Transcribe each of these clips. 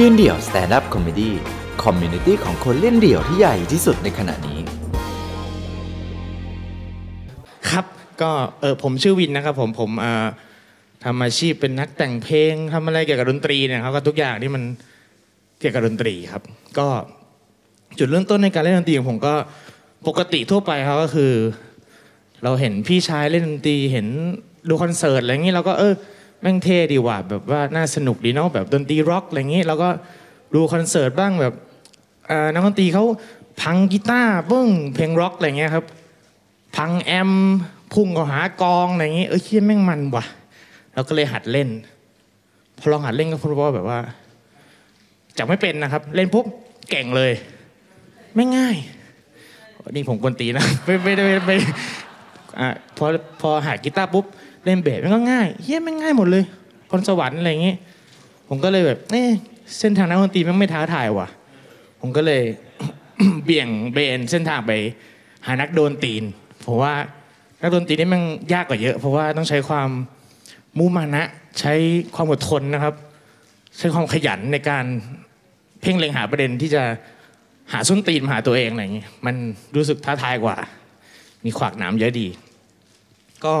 ยืนเดี่ยว stand-up comedy community ของคนเล่นเดี่ยวที่ใหญ่ที่สุดในขณะนี้ ครับก็เออผมชื่อวินนะครับผมผมเอ่อทำอาชีพเป็นนักแต่งเพลงทำอะไรเกี่ยวกับดนตรีเนี่ยครับก็ทุกอย่างที่มันเกี่ยวกับดนตรีครับ ก็จุดเริ่มต้นในการเล่นดนตรีของผมก็ปกติทั่วไปครับก็คือ เราเห็นพี่ชายเล่นดนตรีเห็นดูคอนเสิร์ตอะไรอย่างนี้เราก็เออ แม่งเท่ดีว่ะแบบว่าน่าสนุกดีเนาะแบบดนตรีร็อกอะไรอย่างนี้เราก็ดูคอนเสิร์ตบ้างแบบนักดนตรีเขาพังกีตาร์ปึ้งเพลงร็อกอะไรเงี้ยครับพังแอมพุ่งเข้าหากองอะไรอย่างงี้เอ้ยเชี่ยแม่งมันว่ะเราก็เลยหัดเล่น พอลองหัดเล่นก็พบว่าแบบว่าจากไม่เป็นนะครับ เล่นปุ๊บเก่งเลย ไม่ง่ายนี่ผมกวนตีนะไม่ไม่ได้ไม่ไม่ อะพอพอหัดกีตาร์ปุ๊บเล่นเบสมันก็ง่ายเฮียม่งง่ายหมดเลยพรสวรรค์อะไรอย่างงี้ ผมก็เลยแบบเอ๊เส้นทางนักดนตรีมันไม่ท้าทายว่ะ ผมก็เลยเบี่ยงเบนเส้นทางไป หานักโดนตีนผมว่านักดนตรีนี่มันยากกว่าเยอะ เพราะว่าต้องใช้ความมุมานะใช้ความอดทนนะครับ ใช้ความขยันในการเพ่งเล็งหาประเด็นที่จะหาส้นตีนมาหาตัวเองอะไรอย่างนี้มันรู้สึกท้าทายกว่า มีขวากหนามเยอะดี ก็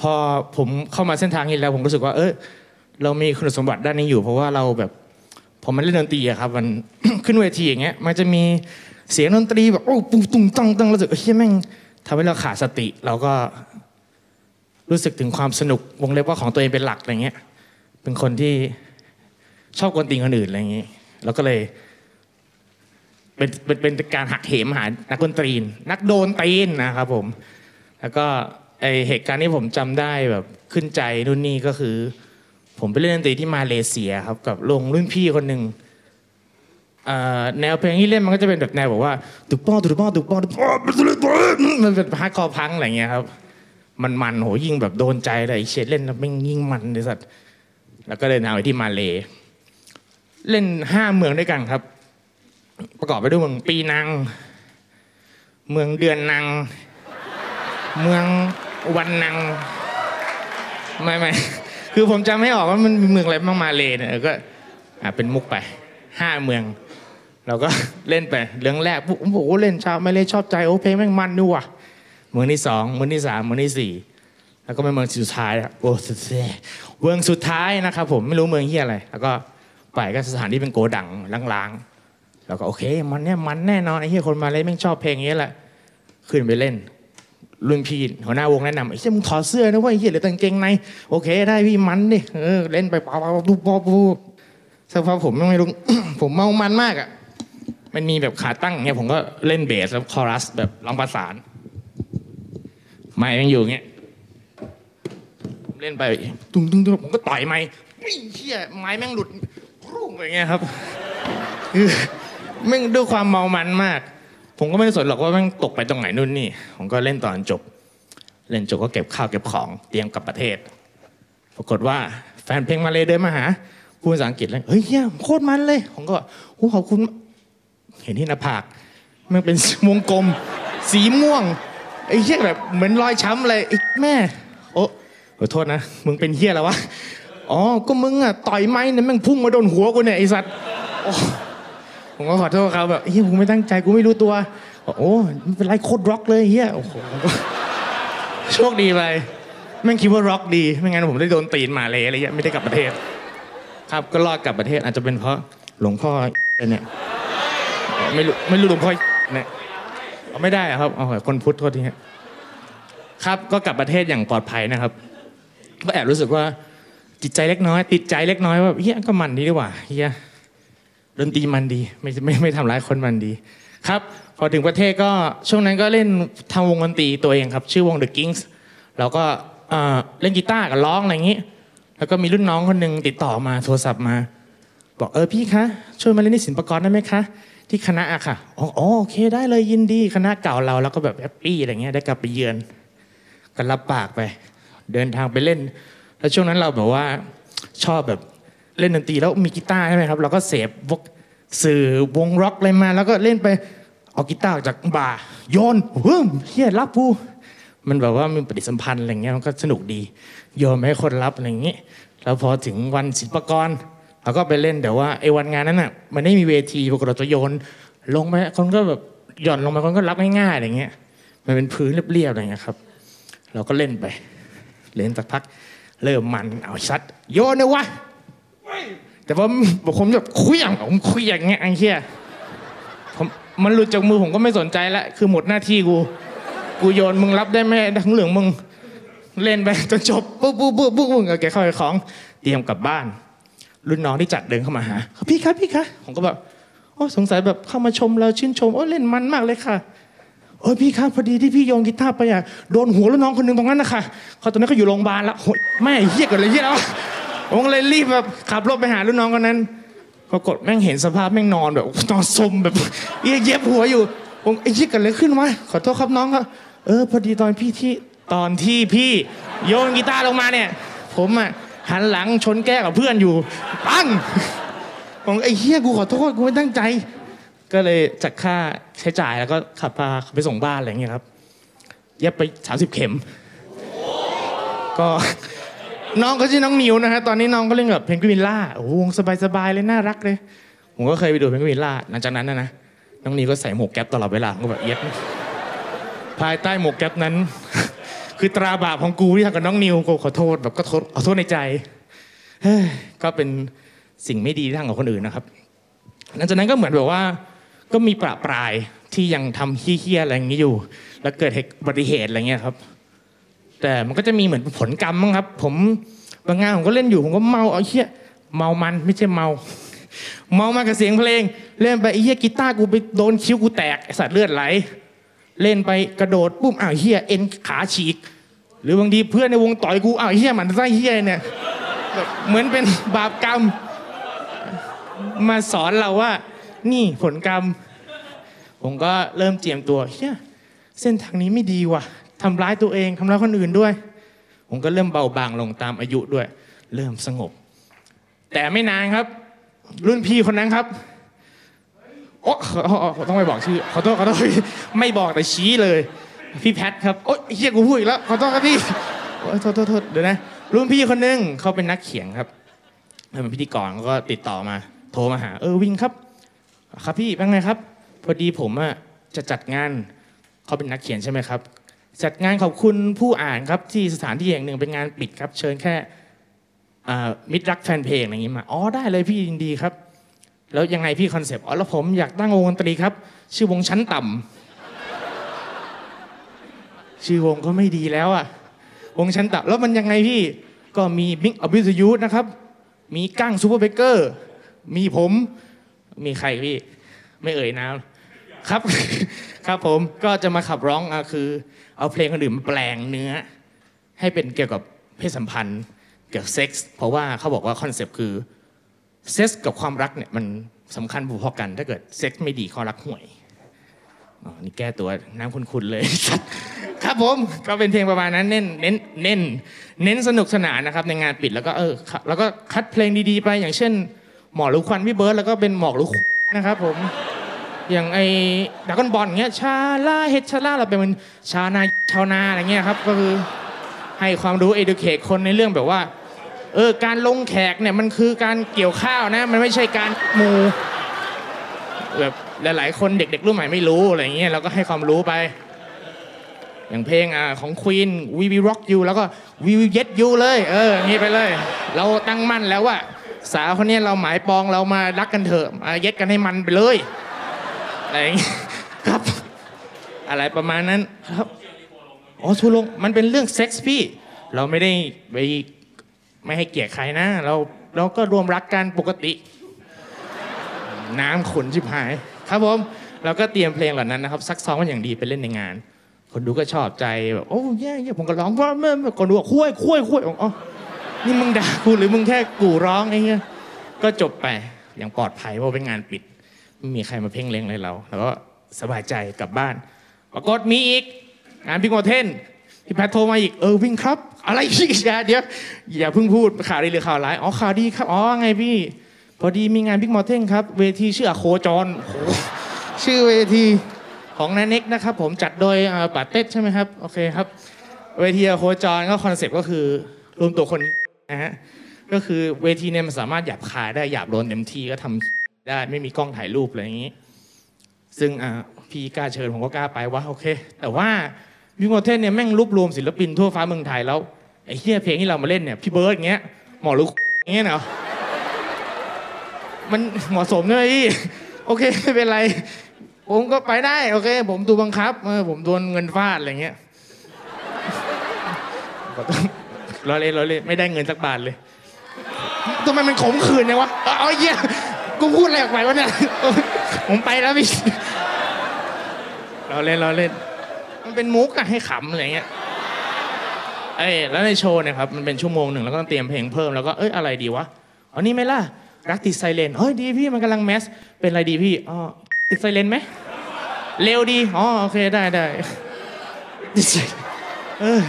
พอผมเข้ามาเส้นทางนี้แล้วผมรู้สึกว่า เออเรามีคุณสมบัติด้านนี้อยู่ เพราะว่าเราแบบพอมันเล่นดนตรีอะครับ มันขึ้นเวทีอย่างเงี้ย มันจะมีเสียงดนตรีแบบโอ้ปุ้งตุ้งตังตังรู้สึกเฮ้ยแม่งทำให้เราขาดสติ เราก็รู้สึกถึงความสนุกวงเล็บว่าของตัวเองเป็นหลักอะไรเงี้ย เป็นคนที่ชอบกวนตีนคนอื่นอะไรอย่างงี้แล้วก็เลยเป็นเป็นเป็นการหักเหมหานักดนตรี นักโดนตีนนะครับผม แล้วก็ ไอเหตุการณ์ที่ผมจำได้แบบขึ้นใจนู่นนี่ก็คือ ผมไปเล่นดนตรีที่มาเลเซียครับกับวงรุ่นพี่คนหนึ่งแนวเพลงที่เล่นมันก็จะเป็นแบบแนวแบบว่าตุกป้อตุกป้อตุกป้อตุกป้อมันเป็น hardcore punk อะไรเงี้ยครับ มันมันโหยิ่งแบบโดนใจเลยไอ้เชดเล่นแล้วม่งยิ่งมันเลยสัตว์แล้วก็เดินาไปที่มาเลเล่นห้าเมืองด้วยกันครับ ประกอบไปด้วยเมืองปีนัง เมืองเดือนนัง เมือง วันนังไม่ไม่คือผมจำไม่ออกว่ามันมีเมืองอะไรบ้างมาเลยเนี่ยก็อะเป็นมุกไปห้าเมือง เราก็เล่นไปเรื่องแรกปุ๊บโอ้โหเล่นชาวไม่เล่นชอบใจโอ้เพลงแม่งมันดูว่ะเมืองที่สองเมืองที่สามเมืองที่สี่แล้วก็เป็นเมืองสุดท้ายโอ้สุดแซ่เมืองสุดท้ายนะครับผมไม่รู้เมืองที่อะไร แล้วก็ไปก็สถานที่เป็นโกดังล้างๆแล้วก็โอเค มันเนี่ยมันแน่นอนไอ้เหี้ยคนมาเล่นแม่งชอบเพลงนี้แหละขึ้นไปเล่น รุ่นพี่หัวหน้าวงแนะนำไอ้เหี้ยมึงถอดเสื้อนะเว้ยไอ้เหี้ยเหลือแต่กางเกงในโอเค ได้พี่มันดิเออเล่นไปป๊าป๊าปุ๊บปุบสักพักผมไม่รู้ ผมเมามันมากอะมันมีแบบขาตั้งอย่างเงี้ยผมก็เล่นเบสแล้วคอรัสแบบร้องประสานไม้ยังอยู่อย่างเงี้ยเล่นไปตุ้งตุ้งตุ้งผมก็ต่อยไม้ไอ้เหี้ยไม้แม่งหลุดรุ่งไปอย่างเงี้ยครับคือแม่งด้วยความเมามันมาก ผมก็ไม่ได้สนหรอกว่าม่งตกไปตรงไหนนู่นนี่ ผมก็เล่นตอนจบ เล่นจบก็เก็บข้าวเก็บของเตรียมกลับประเทศ ปรากฏว่าแฟนเพลงมาเลยเดินมาหาพูดภาษาอังกฤษเลยเฮ้ยเฮียโคตรมันเลย ผมก็โอ้ขอบคุณ เห็นที่หน้าผาก มันเป็นวงกลม สีม่วงไอ้เหี้ยแบบเหมือนรอยช้ำเลยไอ้แม่ โอ้ขอโทษนะ มึงเป็นเหี้ยแล้ววะ อ๋อ ก็มึงอะต่อยไม้เนี่ยแม่งพุ่งมาโดนหัวกูเนี่ยไอ้สัตว์ ผมก็ขอโทษเขาแบบเฮียกูไม่ตั้งใจกูไม่รู้ตัวบอกโอ้ไม่เป็นไรโคตรร็อกเลยเฮียโอ้โหโชคดีไปแม่งคิดว่าร็อกดีไม่งั้นผมได้โดนตีนหมาเลยอะไรเงี้ยไม่ได้กลับประเทศ ครับก็รอดกลับประเทศอาจจะเป็นเพราะหลวงพ่อเนี่ยไม่รู้ไม่รู้หลวงพ่อเนี่ยไม่ได้ครับเอาคนพุทธโทษทีครับครับก็กลับประเทศอย่างปลอดภัยนะครับก็แอบรู้สึกว่าจิตใจเล็กน้อย ติดใจเล็กน้อยว่าเฮียก็มันดีดีกว่าเฮีย ดนตรีมันดีไม่ไม่ไม่ทำร้ายคนมันดี ครับ พอถึงประเทศก็ช่วงนั้นก็เล่นทำวงดนตรีตัวเองครับ ชื่อวง The Kings เราก็เล่นกีตาร์กับร้องอะไรอย่างนี้ แล้วก็มีรุ่นน้องคนหนึ่งติดต่อมาโทรศัพท์มา บอกเออพี่คะช่วยมาเล่นที่ศิลปากรได้ไหมคะ ที่คณะอะค่ะอ๋ออ๋อโอเคได้เลยยินดีคณะเก่าเราแล้วก็แบบ happy อะไรเงี้ยได้กลับไปเยือนก็รับปากไป เดินทางไปเล่น แล้วช่วงนั้นเราแบบว่าชอบแบบ เล่นดนตรีแล้วมีกีตาร์ใช่ไหมครับเราก็เสพวกสื่อวงร็อกอะไรมา แล้วก็เล่นไปเอากีตาร์ออกจากบ่าโยนเฮ้ยเฮียรับผู้มันแบบว่ามีปฏิสัมพันธ์อะไรเงี้ยมันก็สนุกดี โยนให้คนรับอะไรอย่างงี้แล้วพอถึงวันศิลปกรแล้วก็ไปเล่นแต่ว่าไอ้วันงานนั้นอะมันไม่มีเวทีปรากฏเราจะโยน ลงไปคนก็แบบหย่อนลงไปคนก็รับง่ายๆอะไรเงี้ยมันเป็นพื้นเรียบๆอะไรเงี้ยครับ เราก็เล่นไป เล่นสักพัก เริ่มมันเอาชัด โยนเลยวะ แต่ว่าผมแบบคุยอย่างผมคุยอย่างเงี้ยไอ้เหี้ยผมมันหลุดจากมือผมก็ไม่สนใจละคือหมดหน้าที่กู กูโยนมึงรับได้ไหมทั้งเหลืองมึง เล่นไปจนจบปุ๊บปุ๊บปุ๊บปุ๊บปุ๊บแกเข้าไปของ เตรียมกลับบ้าน รุ่นน้องที่จัดเดินเข้ามาหาพี่ครับพี่คะผมก็แบบโอ้สงสัยแบบเข้ามาชมเราชื่นชมโอ้เล่นมันมากเลยค่ะโอ้พี่ครับพอดีที่พี่โยนกีตาร์ไปอะโดนหัวรุ่นน้องคนหนึ่งตรงนั้นนะคะเขาตอนนั้นเขาอยู่โรงพยาบาลแล้วโหแม่เหี้ยกันเลยเหี้ยแล้ว ผมก็เลยรีบแบบขับรถไปหารุ่นน้องคนนั้นปรากฏแม่งเห็นสภาพแม่งนอนแบบนอนสมแบบเอียเย็บหัวอยู่ผมไอ้ยี่กันเลยขึ้นมาขอโทษครับน้องครับเออพอดีตอนพี่ที่ตอนที่พี่โยนกีตาร์ลงมาเนี่ย ผมอะหันหลังชนแก้กับเพื่อนอยู่ปังผมไอ้เฮียกูขอโทษกูไม่ตั้งใจ ก็เลยจัดค่าใช้จ่ายแล้วก็ขับพาไปส่งบ้านอะไรอย่างเงี้ยครับเย็บไปสามสิบเข็ม ก็ น้องเขาชื่อน้องนิวนะฮะตอนนี้น้องก็เล่นกับเพนกวินล่าโอ้โหวงสบายๆเลยน่ารักเลย ผมก็เคยไปดูเพนกวินล่าหลังจากนั้นนะนะน้องนิวก็ใส่หมวกแก๊ปตลอดเวลาก็แบบเย็ดภายใต้หมวกแก๊ปนั้น คือตราบาปของกูที่ทำกับน้องนิวกูขอโทษแบบก็โทษขอโทษในใจก็เป็นสิ่งไม่ดีที่ทำกับคนอื่นนะครับหลังจากนั้นก็เหมือนแบบว่าก็มีประปรายที่ยังทำเฮี้ยๆอะไรอย่างนี้อยู่ แล้วเกิดเหตุอุบัติเหตุอะไรเงี้ยครับ แต่มันก็จะมีเหมือนผลกรรมมั้งครับ ผมบางงานผมก็เล่นอยู่ผมก็เมาเอาเฮียเมามันไม่ใช่เมา เมามากับเสียงเพลง เล่นไปไอ้เฮี้ยกีตาร์กูไปโดนคิ้วกูแตกไอสัตว์เลือดไหล เล่นไปกระโดดปุ๊บอ้าวเฮียเอ็นขาฉีก หรือบางทีเพื่อนในวงต่อยกูอ้าวเฮียหมันไส้เฮียเนี่ยแบบเหมือนเป็นบาปกรรม มาสอนเราว่า นี่ผลกรรม ผมก็เริ่มเจียมตัวเฮียเส้นทางนี้ไม่ดีว่ะ ทำร้ายตัวเองทำร้ายคนอื่นด้วย ผมก็เริ่มเบาบางลงตามอายุด้วย เริ่มสงบ แต่ไม่นานครับ รุ่นพี่คนนั้นครับโอ้ขอขอขอต้องไม่บอกชื่อขอโทษขอโทษไม่บอกแต่ชี้เลย พี่แพทครับโอ๊ยเฮียกูพูดอีกแล้วขอโทษครับพี่โอ๊ยโทษโทษโทษเดี๋ยวนะรุ่นพี่คนหนึงเขาเป็นนักเขียนครับเป็นพิธีกรก็ติดต่อมา โทรมาหา เออวินครับ ครับพี่เป็นไงครับ พอดีผมอะจะจัดงานเขาเป็นนักเขียนใช่ไหมครับ จัดงานขอบคุณผู้อ่านครับที่สถานที่แห่งหนึ่งเป็นงานปิดครับ เชิญแค่มิตรรักแฟนเพลงอะไรอย่างนี้มาอ๋อได้เลยพี่ยินดีครับ แล้วยังไงพี่คอนเซปต์อ๋อแล้วผมอยากตั้งวงดนตรีครับ ชื่อวงชั้นต่ำชื่อวงก็ไม่ดีแล้วอะวงชั้นต่ำแล้วมันยังไงพี่ก็มีบิ๊กอบิสยูนะครับ มีกั้งซูเปอร์เบเกอร์ มีผม มีใครพี่ ไม่เอ่ยนามครับ ครับผมก็จะมาขับร้องอคือ เอาเพลงคนอื่นมาแปลงเนื้อ ให้เป็นเกี่ยวกับเพศสัมพันธ์เกี่ยวกับเซ็กส์เพราะว่าเขาบอกว่าคอนเซปต์คือเซ็กส์กับความรักเนี่ยมันสำคัญพอกัน ถ้าเกิดเซ็กส์ไม่ดีความรักห่วยอ๋อนี่แก้ตัวน้ำคุณๆเลย ครับผมก็เป็นเพลงประมาณนั้นเน้นเน้นเน้นเน้นสนุกสนานนะครับในงานปิดแล้วก็เออแล้วก็คัดเพลงดีๆไปอย่างเช่น หมอรือควันพี่เบิร์ดแล้วก็เป็นหมอกรือควันนะครับผม อย่างไอ้ดักอนบอลเงี้ยชาลาเฮชาลาเราเป็นชานาชาวนาอะไรเงี้ยครับก็คือให้ความรู้ educate คนในเรื่องแบบว่าเออการลงแขกเนี่ยมันคือการเกี่ยวข้าวนะมันไม่ใช่การมูแบบหลายๆคนเด็กๆรุ่นใหม่ไม่รู้อะไรเงี้ยเราก็ให้ความรู้ไป อย่างเพลงอ่าของ Queen We Will Rock You แล้วก็ We Will Get You เลย เอองนี้ไปเลย เราตั้งมั่นแล้วว่า สาวคนนี้เราหมายปองเรามารักกันเถอะมาเย็ดกันให้มันไปเลย อะไรอย่างงี้ครับ อะไรประมาณนั้นครับอ๋อทัวร์ลงมันเป็นเรื่องเซ็กส์พี่ เราไม่ได้ไปไม่ให้เกียรติใครนะ เราเราก็รวมรักกันปกติ น้ำขุนชิบหาย ครับผมเราก็เตรียมเพลงเหล่านั้นนะครับซักซ้อมกันอย่างดีไปเล่นในงาน คนดูก็ชอบใจแบบโอ้แย่แย่ผมก็ร้องเพราะเมื่อคนดูบอกคุยคุยคุยอ๋อนี่มึงด่ากูหรือมึงแค่กูร้องไอ้เงี้ยก็จบไปอย่างปลอดภัยเพราะเป็นงานปิด ไม่มีใครมาเพ่งเล็งอะไรเราแล้วก็สบายใจกลับบ้าน ปรากฏมีอีก งาน Big Mountain พี่แพทโทรมาอีกเออวินครับ อะไรพี่อย่าเดี๋ยวอย่าเพิ่งพูดข่าวดีหรือข่าวร้ายอ๋อข่าวดีครับอ๋อไงพี่ พอดีมีงาน Big Mountain ครับ เวทีชื่ออโคจรโอ้โหชื่อเวทีของน้าเน็กนะครับ ผมจัดโดยเอ่อป๋าเต็ดใช่ไหมครับโอเคครับ เวทีอโคจรก็ concept ก็คือรวมตัวคนนะฮะก็คือเวทีเนี่ยมันสามารถหยาบคายได้หยาบโลนเต็มที่ก็ทำ ได้ไม่มีกล้องถ่ายรูปอะไรอย่างนี้ ซึ่งพี่กล้าเชิญผมก็กล้าไปว่าโอเค แต่ว่าวิโมเทนเนี่ยแม่งรวบรวมศิลปินทั่วฟ้าเมืองไทยแล้วไอ้เฮียเพลงที่เรามาเล่นเนี่ยพี่เบิร์ดอย่างเงี้ยหมอรู้อย่างเงี้ยเนาะมันเหมาะสมใช่ไหมพี่โอเคไม่เป็นไร ผมก็ไปได้โอเค ผมตูบังคับเออผมโดนเงินฟาดอะไรเงี้ยขอโทษเราเลยเราเลยไม่ได้เงินสักบาทเลยทำไมมันขมขื่นเนี่ยวะเอาเอาเหี้ย กูพูดอะไรออกไปวะเนี่ย ผมไปแล้วพี่เราเล่นเราเล่น มันเป็นมุกอะให้ขำอะไรเงี้ยเอ้ยแล้วในโชว์เนี่ยครับมันเป็นชั่วโมงหนึ่งแล้วก็ต้องเตรียมเพลงเพิ่มแล้วก็เอ้ยอะไรดีวะอ๋อนี่ไหมล่ะรักติดไซเลนเฮ้ยดีพี่มันกำลังแมสเป็นอะไรดีพี่อ๋อติดไซเลนไหมเร็วดีอ๋อโอเคได้ได้ติดไซเลนเออ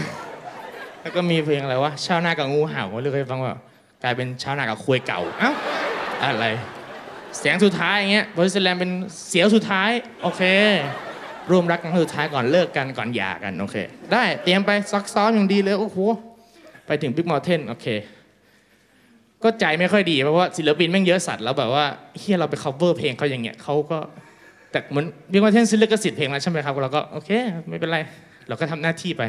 แล้วก็มีเพลงอะไรวะชาวนากับงูเห่าเลือกให้ฟังว่ากลายเป็นชาวนากับควยเก่าเอ้าอะไร เสียงสุดท้ายอย่างเงี้ยบอดี้สแลมเป็นเสียวสุดท้าย โอเค ร่วมรักครั้งสุดท้ายก่อนเลิกกันก่อนหย่ากันโอเค ได้เตรียมไปซักซ้อมอย่างดีเลย โอ้โห ไปถึง Big Mountain โอเค ก็ใจไม่ค่อยดีเพราะว่าศิลปินแม่งเยอะสัตว์แล้วแบบว่าเฮียเราไป cover เพลงเขาอย่างเงี้ยเขาก็แต่เหมือน Big Mountain ซื้อลิขสิทธิ์เพลงแล้วใช่ไหมครับเราก็โอเค ไม่เป็นไร เราก็ทำหน้าที่ไป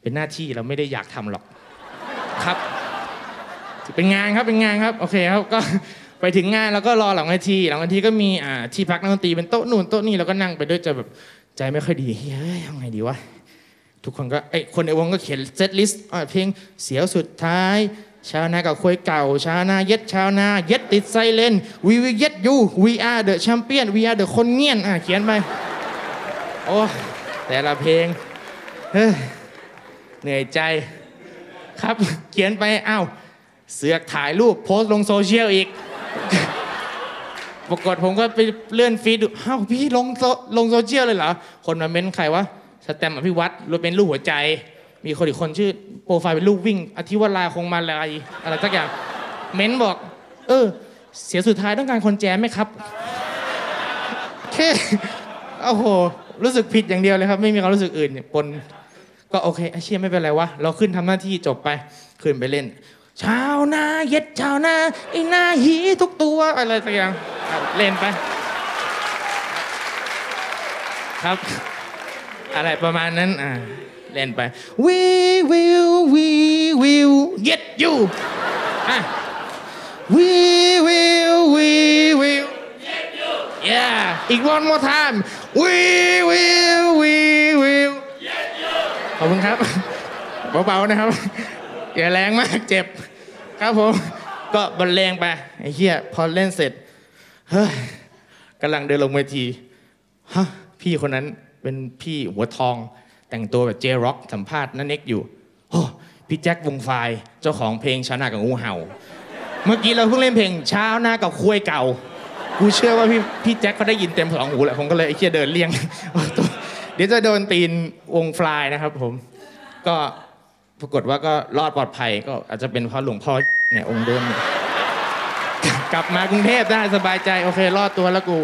เป็นหน้าที่เราไม่ได้อยากทำหรอกครับ เป็นงานครับเป็นงานครับ โอเคครับก็ ไปถึงงานแล้วก็รอหลังเวทีหลังเวทีก็มีอ่าที่พักนักดนตรีเป็นโต๊ะนู่นโต๊ะนี่แล้วก็นั่งไปด้วยใจแบบใจไม่ค่อยดีเฮ้ยยังไงดีวะทุกคนก็ไอคนในวงก็เขียนเซตลิสต์เพลงเสียวสุดท้าย ชาวนากับควยเก่า ชาวนาเย็ดชาวนาเย็ดติดไซเลน we will get you we are the champion we are the คนเงียนอะเขียนไปโอ้แต่ละเพลงเฮ้ยเหนื่อยใจครับเขียนไปอ้าวเสือกถ่ายรูปโพสต์ลงโซเชียลอีก ปรากฏผมก็ไปเลื่อนฟีดดูอ้าวพี่ลงโซลงโซเชียลเลยเหรอ คนมาเม้นใครวะ สแตมป์อภิวัตรรูปเป็นรูปหัวใจ มีคนอีกคนชื่อ โปรไฟล์เป็นรูปวิ่ง อธิวราคงมาลายอะไรสักอย่าง เม้นบอก เออ เสียสุดท้ายต้องการคนแจมไหมครับแค่โอ้โห รู้สึกผิดอย่างเดียวเลยครับ ไม่มีความรู้สึกอื่นเนี่ยปน ก็โอเคไอเชี่ยไม่เป็นไรวะ เราขึ้นทำหน้าที่จบไป ขึ้นไปเล่น ชาวนาเย็ดชาวนาไอ้หน้าหีทุกตัวอะไรสักอย่างเล่นไปครับ อะไรประมาณนั้นอ่าเล่นไป we will we will get you อะ we will we will get youYeah อีก one more time we will we will get you ขอบคุณครับเบาๆนะครับ อย่าแรงมากเจ็บ ครับผม ก็บรรเลงไปไอ้เหี้ยพอเล่นเสร็จเฮ้ยกำลังเดินลงเวทีฮะพี่คนนั้นเป็นพี่หัวทอง แต่งตัวแบบเจร็อกสัมภาษณ์นั่นเน็กอยู่โอ้พี่แจ็ควงไฟเจ้าของเพลงชาวนากับงูเห่า เมื่อกี้เราเพิ่งเล่นเพลงเช้าหน้ากับคุยเก่ากูเชื่อว่าพี่พี่แจ็คเขาได้ยินเต็มสองหูแหละผมก็เลยไอ้เชี่ยเดินเลี่ยงเดี๋ยวจะโดนตีนวงฟลายนะครับผม ก็ ปรากฏว่าก็รอดปลอดภัยก็อาจจะเป็นเพราะหลวงพ่อเนี่ยองค์เดิมเนี่ยกลับมากรุงเทพได้สบายใจโอเค รอดตัวแล้วกู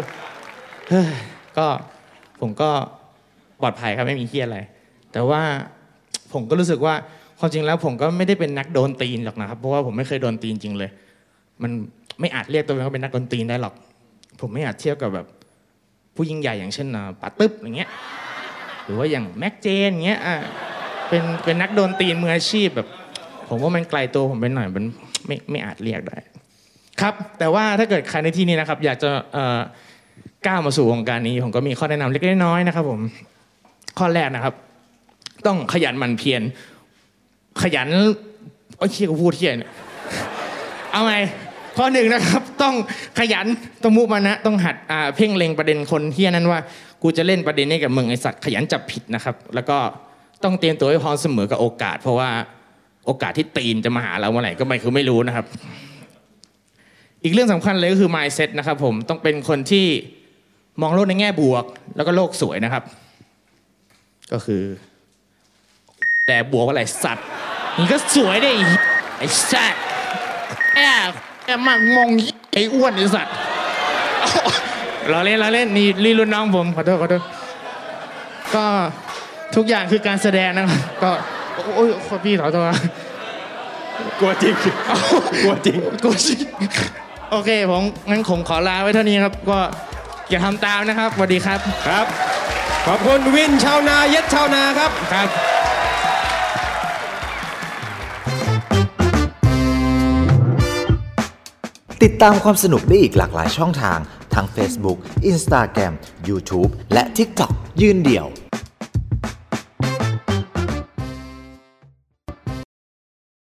เฮ้ยก็ผมก็ปลอดภัยครับไม่มีเฮียดอะไร แต่ว่าผมก็รู้สึกว่าความจริงแล้วผมก็ไม่ได้เป็นนักโดนตีนหรอกนะครับ เพราะว่าผมไม่เคยโดนตีนจริงเลย มันไม่อาจเรียกตัวเองว่าเป็นนักโดนตีนได้หรอก ผมไม่อาจเทียบกับแบบผู้ยิ่งใหญ่อย่างเช่นป๋าตึ๊บอย่างเงี้ย หรือว่าอย่างแม็กเจนอย่างเงี้ยอะ เป็นเป็นนักโดนตีนมืออาชีพแบบ ผมว่ามันไกลตัวผมไปหน่อยมันไม่ไม่อาจเรียกได้ ครับ แต่ว่าถ้าเกิดใครในที่นี้นะครับ อยากจะเออก้าวมาสู่วงการนี้ ผมก็มีข้อแนะนำเล็กน้อยนะครับ ผมข้อแรกนะครับ ต้องขยันหมั่นเพียรขยันโอ้ยเชี่ยกูพูดเที่ยเนี่ยเอาไงข้อหนึ่งนะครับ ต้องขยันต้องมุมานะ ต้องหัดอาเพ่งเล็งประเด็นคนเที่ยนั้นว่า กูจะเล่นประเด็นนี้กับมึงไอสัตว์ขยันจับผิดนะครับ แล้วก็ ต้องเตรียมตัวให้พร้อมเสมอกับโอกาส เพราะว่าโอกาสที่ตีนจะมาหาเราเมื่อไหร่ก็ไม่คือไม่รู้นะครับ อีกเรื่องสำคัญเลยก็คือ mindset นะครับ ผมต้องเป็นคนที่มองโลกในแง่บวก แล้วก็โลกสวยนะครับ ก็คือ แต่บวกอะไรสัตว์นี่ก็สวยได้ไอ้สัตว์แอบแอบมางงไอ้อ้วนไอ้สัตว์เราเล่นเราเล่นนี่รีรุ่นน้องผมขอโทษขอโทษก็ ทุกอย่างคือการแสดงนะครับ ก็โอ้ยขอพี่ขอโทษครับกลัวจริงกลัวจริงกูชิโอเคผมงั้นผมขอลาไว้เท่านี้ครับ ก็อย่าทำตามนะครับสวัสดีครับครับ ขอบคุณวินชาวนาเย็ดชาวนาครับครับ ติดตามความสนุกได้อีกหลากหลายช่องทาง ทั้ง Facebook Instagram YouTube และ TikTok ยืนเดี่ยว